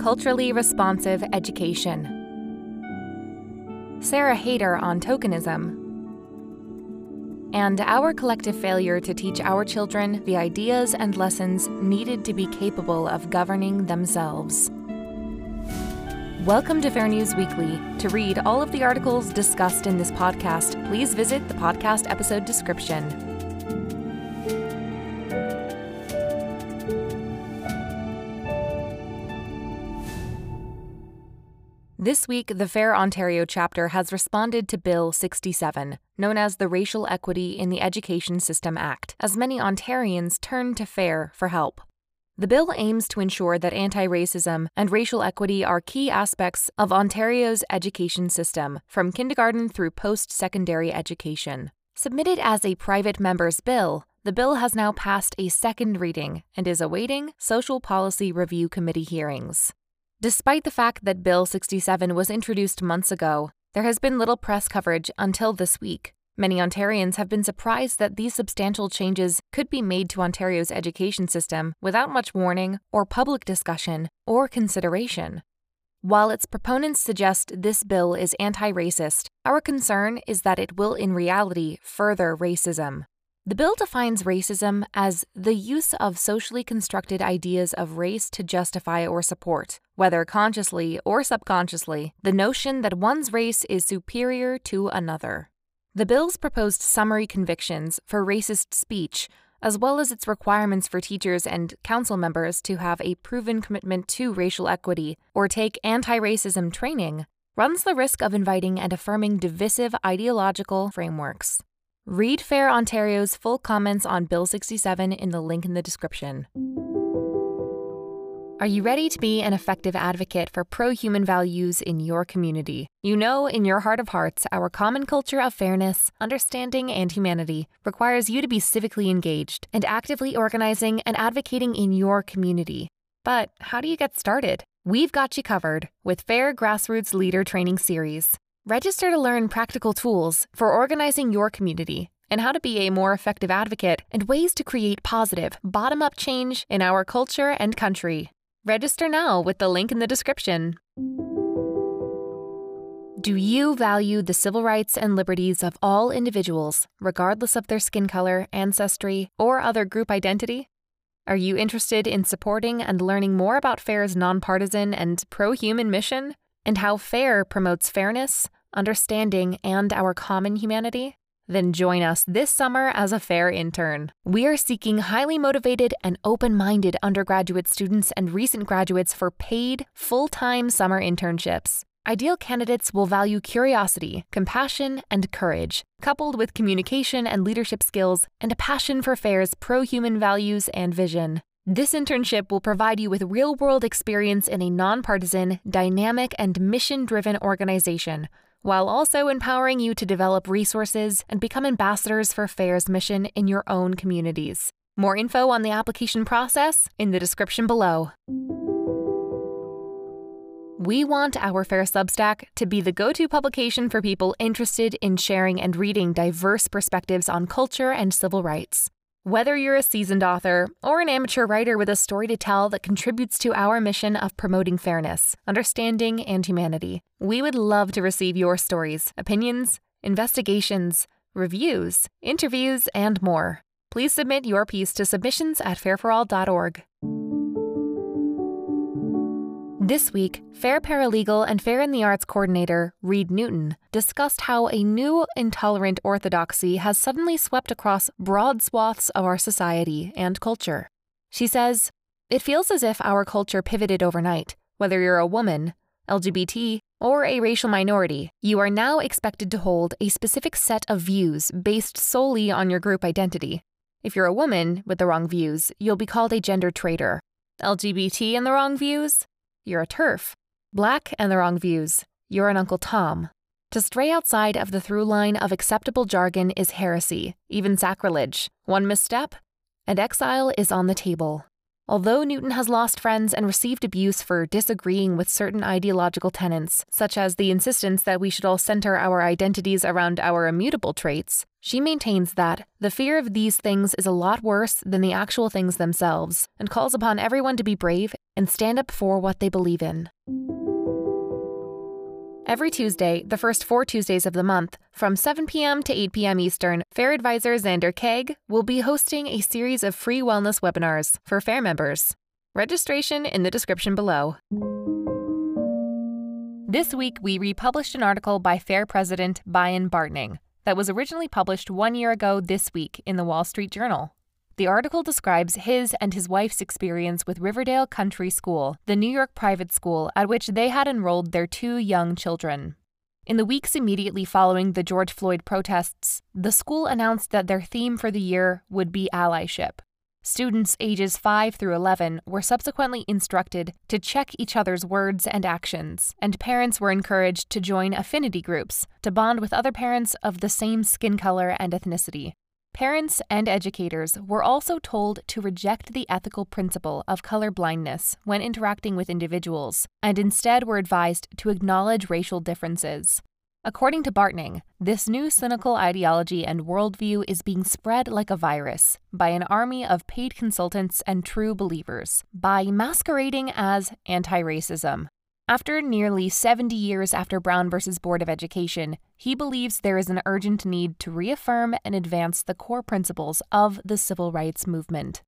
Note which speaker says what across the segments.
Speaker 1: Culturally Responsive Education. Sarah Haider on tokenism. And our collective failure to teach our children the ideas and lessons needed to be capable of governing themselves. Welcome to Fair News Weekly. To read all of the articles discussed in this podcast, please visit the podcast episode description. This week, the Fair Ontario chapter has responded to Bill 67, known as the Racial Equity in the Education System Act, as many Ontarians turn to FAIR for help. The bill aims to ensure that anti racism and racial equity are key aspects of Ontario's education system, from kindergarten through post secondary education. Submitted as a private member's bill, the bill has now passed a second reading and is awaiting Social Policy Review Committee hearings. Despite the fact that Bill 67 was introduced months ago, there has been little press coverage until this week. Many Ontarians have been surprised that these substantial changes could be made to Ontario's education system without much warning or public discussion or consideration. While its proponents suggest this bill is anti racist, our concern is that it will in reality further racism. The bill defines racism as the use of socially constructed ideas of race to justify or support, whether consciously or subconsciously, the notion that one's race is superior to another. The bill's proposed summary convictions for racist speech, as well as its requirements for teachers and council members to have a proven commitment to racial equity or take anti racism training, runs the risk of inviting and affirming divisive ideological frameworks. Read Fair Ontario's full comments on Bill 67 in the link in the description. Are you ready to be an effective advocate for pro human values in your community? You know, in your heart of hearts, our common culture of fairness, understanding, and humanity requires you to be civically engaged and actively organizing and advocating in your community. But how do you get started? We've got you covered with Fair Grassroots Leader Training Series. Register to learn practical tools for organizing your community and how to be a more effective advocate and ways to create positive, bottom up change in our culture and country. Register now with the link in the description. Do you value the civil rights and liberties of all individuals, regardless of their skin color, ancestry, or other group identity? Are you interested in supporting and learning more about FAIR's nonpartisan and pro human mission, and how FAIR promotes fairness, understanding, and our common humanity? Then join us this summer as a FAIR intern. We are seeking highly motivated and open minded undergraduate students and recent graduates for paid, full time summer internships. Ideal candidates will value curiosity, compassion, and courage, coupled with communication and leadership skills and a passion for FAIR's pro human values and vision. This internship will provide you with real world experience in a nonpartisan, dynamic, and mission driven organization while also empowering you to develop resources and become ambassadors for FAIR's mission in your own communities. More info on the application process in the description below. We want our FAIR Substack to be the go to publication for people interested in sharing and reading diverse perspectives on culture and civil rights. Whether you're a seasoned author or an amateur writer with a story to tell that contributes to our mission of promoting fairness, understanding, and humanity, we would love to receive your stories, opinions, investigations, reviews, interviews, and more. Please submit your piece to submissions at fairforall.org. This week, Fair Paralegal and Fair in the Arts coordinator, Reed Newton, discussed how a new intolerant orthodoxy has suddenly swept across broad swaths of our society and culture. She says, It feels as if our culture pivoted overnight. Whether you're a woman, LGBT, or a racial minority, you are now expected to hold a specific set of views based solely on your group identity. If you're a woman with the wrong views, you'll be called a gender traitor. LGBT and the wrong views? You're a TERF. Black and the wrong views, you're an Uncle Tom. To stray outside of the through line of acceptable jargon is heresy, even sacrilege. One misstep, and exile is on the table. Although Newton has lost friends and received abuse for disagreeing with certain ideological tenets, such as the insistence that we should all center our identities around our immutable traits, she maintains that the fear of these things is a lot worse than the actual things themselves, and calls upon everyone to be brave and stand up for what they believe in. Every Tuesday, the first four Tuesdays of the month, from 7 p.m. to 8 p.m. Eastern, FAIR advisor Zander Keig will be hosting a series of free wellness webinars for FAIR members. Registration in the description below. This week, we republished an article by FAIR President Bion Bartning that was originally published one year ago this week in the Wall Street Journal. The article describes his and his wife's experience with Riverdale Country School, the New York private school at which they had enrolled their two young children. In the weeks immediately following the George Floyd protests, the school announced that their theme for the year would be allyship. Students ages 5 through 11 were subsequently instructed to check each other's words and actions, and parents were encouraged to join affinity groups to bond with other parents of the same skin color and ethnicity. Parents and educators were also told to reject the ethical principle of color blindness when interacting with individuals, and instead were advised to acknowledge racial differences. According to Bartning, this new cynical ideology and worldview is being spread like a virus by an army of paid consultants and true believers by masquerading as anti racism. After nearly 70 years after Brown versus Board of Education, he believes there is an urgent need to reaffirm and advance the core principles of the civil rights movement.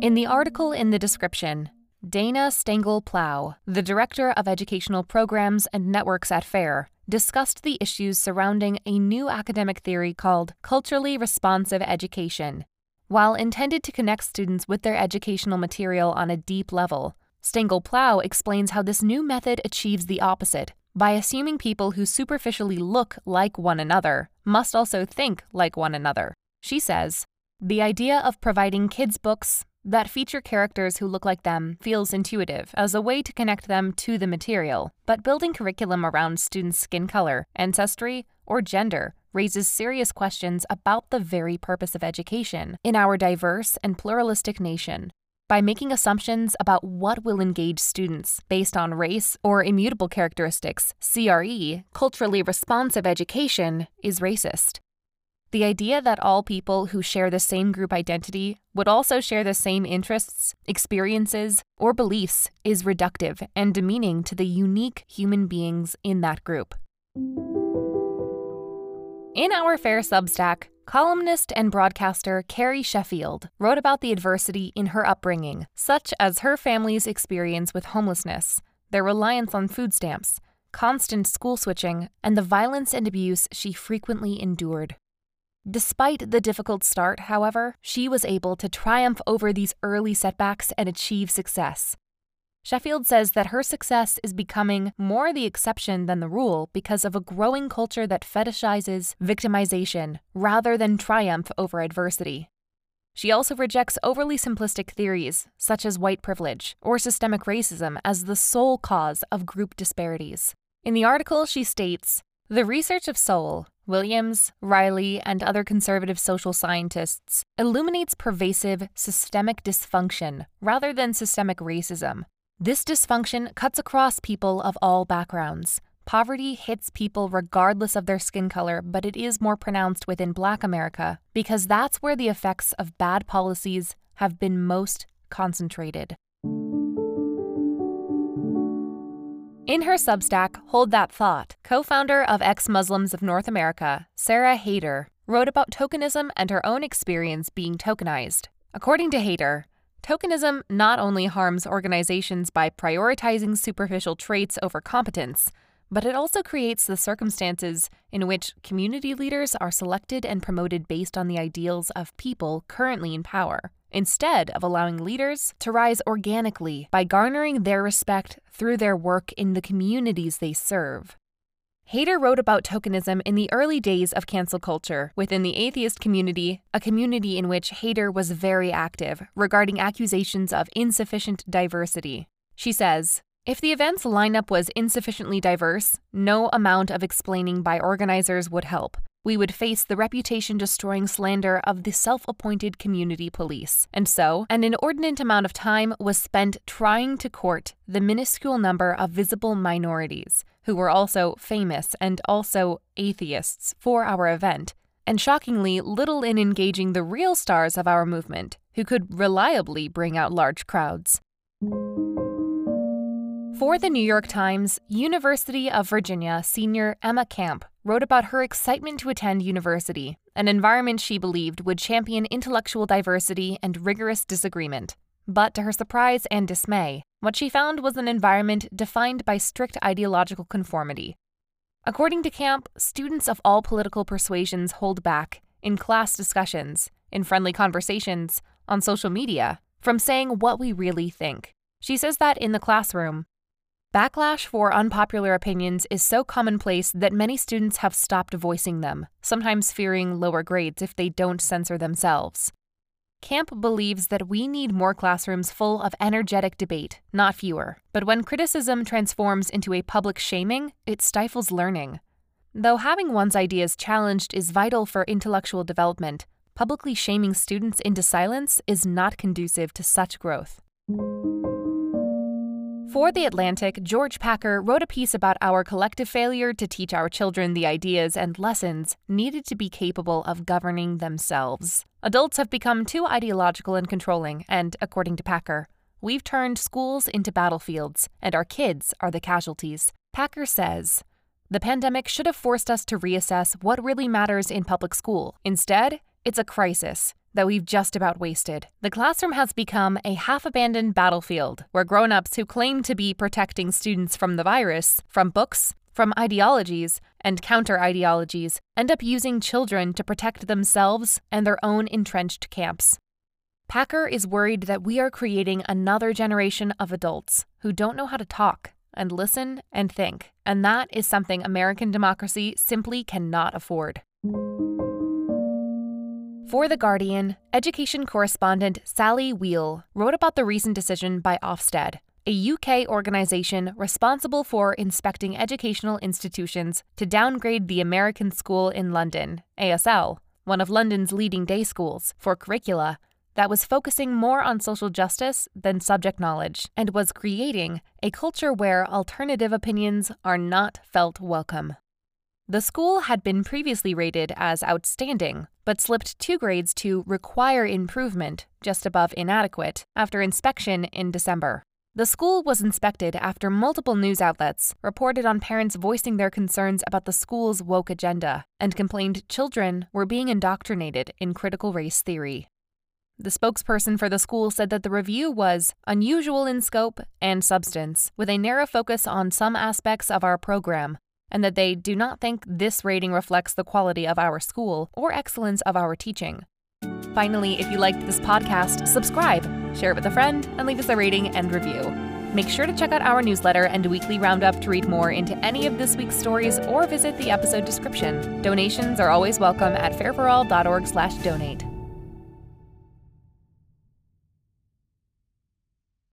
Speaker 1: In the article in the description, Dana Stangel-Plowe, the Director of Educational Programs and Networks at FAIR, discussed the issues surrounding a new academic theory called culturally responsive education. While intended to connect students with their educational material on a deep level, Stangel-Plowe explains how this new method achieves the opposite. By assuming people who superficially look like one another must also think like one another. She says, The idea of providing kids' books that feature characters who look like them feels intuitive as a way to connect them to the material, but building curriculum around students' skin color, ancestry, or gender raises serious questions about the very purpose of education in our diverse and pluralistic nation by making assumptions about what will engage students based on race or immutable characteristics, CRE, culturally responsive education, is racist. The idea that all people who share the same group identity would also share the same interests, experiences, or beliefs is reductive and demeaning to the unique human beings in that group. In our FAIR Substack, columnist and broadcaster Carrie Sheffield wrote about the adversity in her upbringing, such as her family's experience with homelessness, their reliance on food stamps, constant school switching, and the violence and abuse she frequently endured. Despite the difficult start, however, she was able to triumph over these early setbacks and achieve success. Sheffield says that her success is becoming more the exception than the rule because of a growing culture that fetishizes victimization rather than triumph over adversity. She also rejects overly simplistic theories, such as white privilege or systemic racism, as the sole cause of group disparities. In the article, she states The research of Sowell, Williams, Riley, and other conservative social scientists illuminates pervasive systemic dysfunction rather than systemic racism, this dysfunction cuts across people of all backgrounds. Poverty hits people regardless of their skin color, but it is more pronounced within Black America because that's where the effects of bad policies have been most concentrated. In her Substack, Hold That Thought, co founder of Ex Muslims of North America, Sarah Haider, wrote about tokenism and her own experience being tokenized. According to Haider, Tokenism not only harms organizations by prioritizing superficial traits over competence, but it also creates the circumstances in which community leaders are selected and promoted based on the ideals of people currently in power, instead of allowing leaders to rise organically by garnering their respect through their work in the communities they serve. Haider wrote about tokenism in the early days of cancel culture within the atheist community, a community in which Haider was very active regarding accusations of insufficient diversity. She says, if the event's lineup was insufficiently diverse, no amount of explaining by organizers would help. we would face the reputation destroying slander of the self appointed community police. And so, an inordinate amount of time was spent trying to court the minuscule number of visible minorities, who were also famous and also atheists, for our event, and shockingly little in engaging the real stars of our movement, who could reliably bring out large crowds. For the New York Times, University of Virginia senior Emma Camp wrote about her excitement to attend university, an environment she believed would champion intellectual diversity and rigorous disagreement. But to her surprise and dismay, what she found was an environment defined by strict ideological conformity. According to Camp, students of all political persuasions hold back, in class discussions, in friendly conversations, on social media, from saying what we really think. She says that in the classroom, Backlash for unpopular opinions is so commonplace that many students have stopped voicing them, sometimes fearing lower grades if they don't censor themselves. Camp believes that we need more classrooms full of energetic debate, not fewer. But when criticism transforms into a public shaming, it stifles learning. Though having one's ideas challenged is vital for intellectual development, publicly shaming students into silence is not conducive to such growth. For The Atlantic, George Packer wrote a piece about our collective failure to teach our children the ideas and lessons needed to be capable of governing themselves. Adults have become too ideological and controlling, and, according to Packer, we've turned schools into battlefields, and our kids are the casualties. Packer says, the pandemic should have forced us to reassess what really matters in public school. Instead, it's a crisis that we've just about wasted. The classroom has become a half abandoned battlefield where grown ups who claim to be protecting students from the virus, from books, from ideologies, and counter ideologies end up using children to protect themselves and their own entrenched camps. Packer is worried that we are creating another generation of adults who don't know how to talk and listen and think, and that is something American democracy simply cannot afford. For The Guardian, education correspondent Sally Weale wrote about the recent decision by Ofsted, a UK organization responsible for inspecting educational institutions, to downgrade the American School in London, ASL, one of London's leading day schools, for curricula that was focusing more on social justice than subject knowledge and was creating a culture where alternative opinions are not felt welcome. The school had been previously rated as outstanding, but slipped two grades to require improvement, just above inadequate, after inspection in December. The school was inspected after multiple news outlets reported on parents voicing their concerns about the school's woke agenda and complained children were being indoctrinated in critical race theory. The spokesperson for the school said that the review was unusual in scope and substance, with a narrow focus on some aspects of our program, and that they do not think this rating reflects the quality of our school or excellence of our teaching. Finally, if you liked this podcast, subscribe, share it with a friend, and leave us a rating and review. Make sure to check out our newsletter and weekly roundup to read more into any of this week's stories or visit the episode description. Donations are always welcome at fairforall.org/donate.